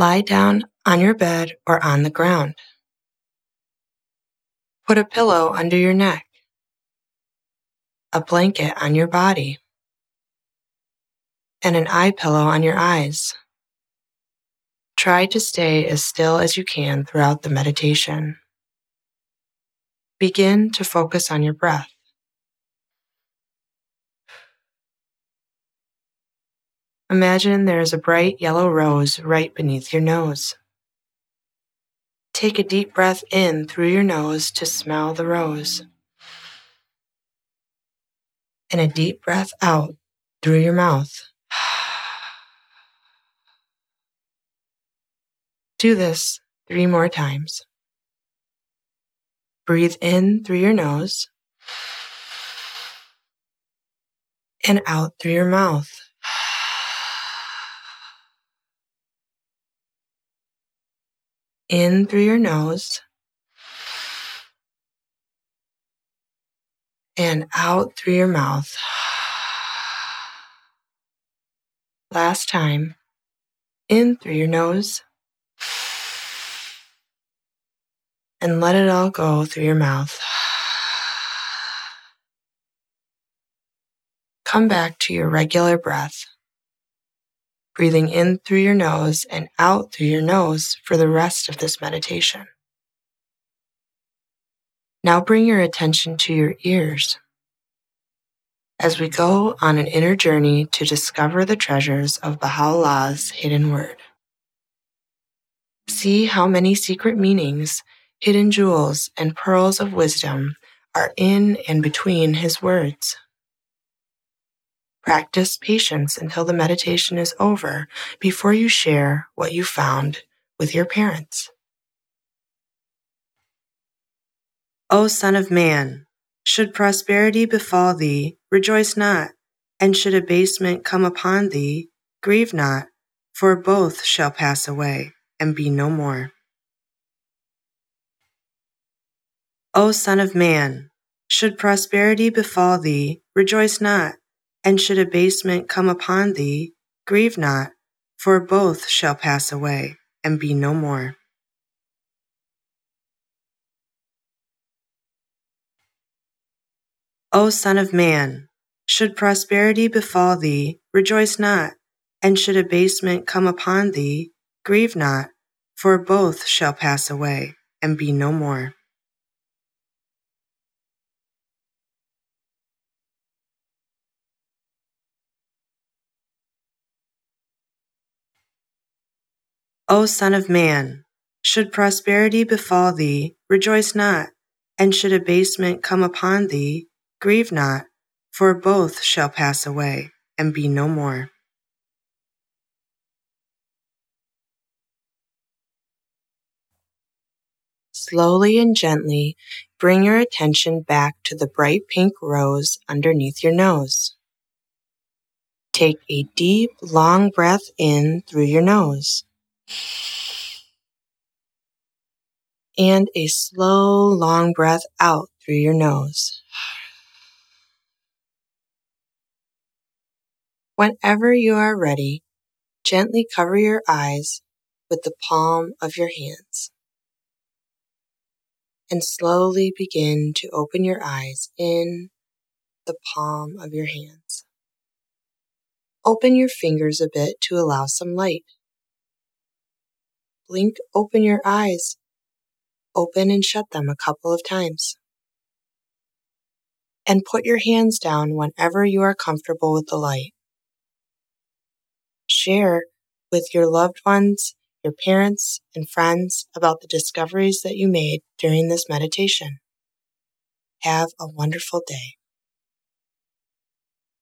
Lie down on your bed or on the ground. Put a pillow under your neck, a blanket on your body, and an eye pillow on your eyes. Try to stay as still as you can throughout the meditation. Begin to focus on your breath. Imagine there is a bright yellow rose right beneath your nose. Take a deep breath in through your nose to smell the rose. And a deep breath out through your mouth. Do this three more times. Breathe in through your nose and out through your mouth. In through your nose and out through your mouth. Last time. In through your nose and let it all go through your mouth. Come back to your regular breath, breathing in through your nose and out through your nose for the rest of this meditation. Now bring your attention to your ears as we go on an inner journey to discover the treasures of Baha'u'llah's hidden word. See how many secret meanings hidden jewels and pearls of wisdom are in and between his words. Practice patience until the meditation is over before you share what you found with your parents. O Son of Man, should prosperity befall thee, rejoice not, and should abasement come upon thee, grieve not, for both shall pass away and be no more. O Son of Man, should prosperity befall thee, rejoice not, and should abasement come upon thee, grieve not, for both shall pass away and be no more. O Son of Man, should prosperity befall thee, rejoice not, and should abasement come upon thee, grieve not, for both shall pass away and be no more. O Son of Man, should prosperity befall thee, rejoice not, and should abasement come upon thee, grieve not, for both shall pass away and be no more. Slowly and gently bring your attention back to the bright pink rose underneath your nose. Take a deep, long breath in through your nose and a slow, long breath out through your nose. Whenever you are ready, gently cover your eyes with the palm of your hands and slowly begin to open your eyes in the palm of your hands. Open your fingers a bit to allow some light. Blink open your eyes. Open and shut them a couple of times. And put your hands down whenever you are comfortable with the light. Share with your loved ones, your parents, and friends about the discoveries that you made during this meditation. Have a wonderful day.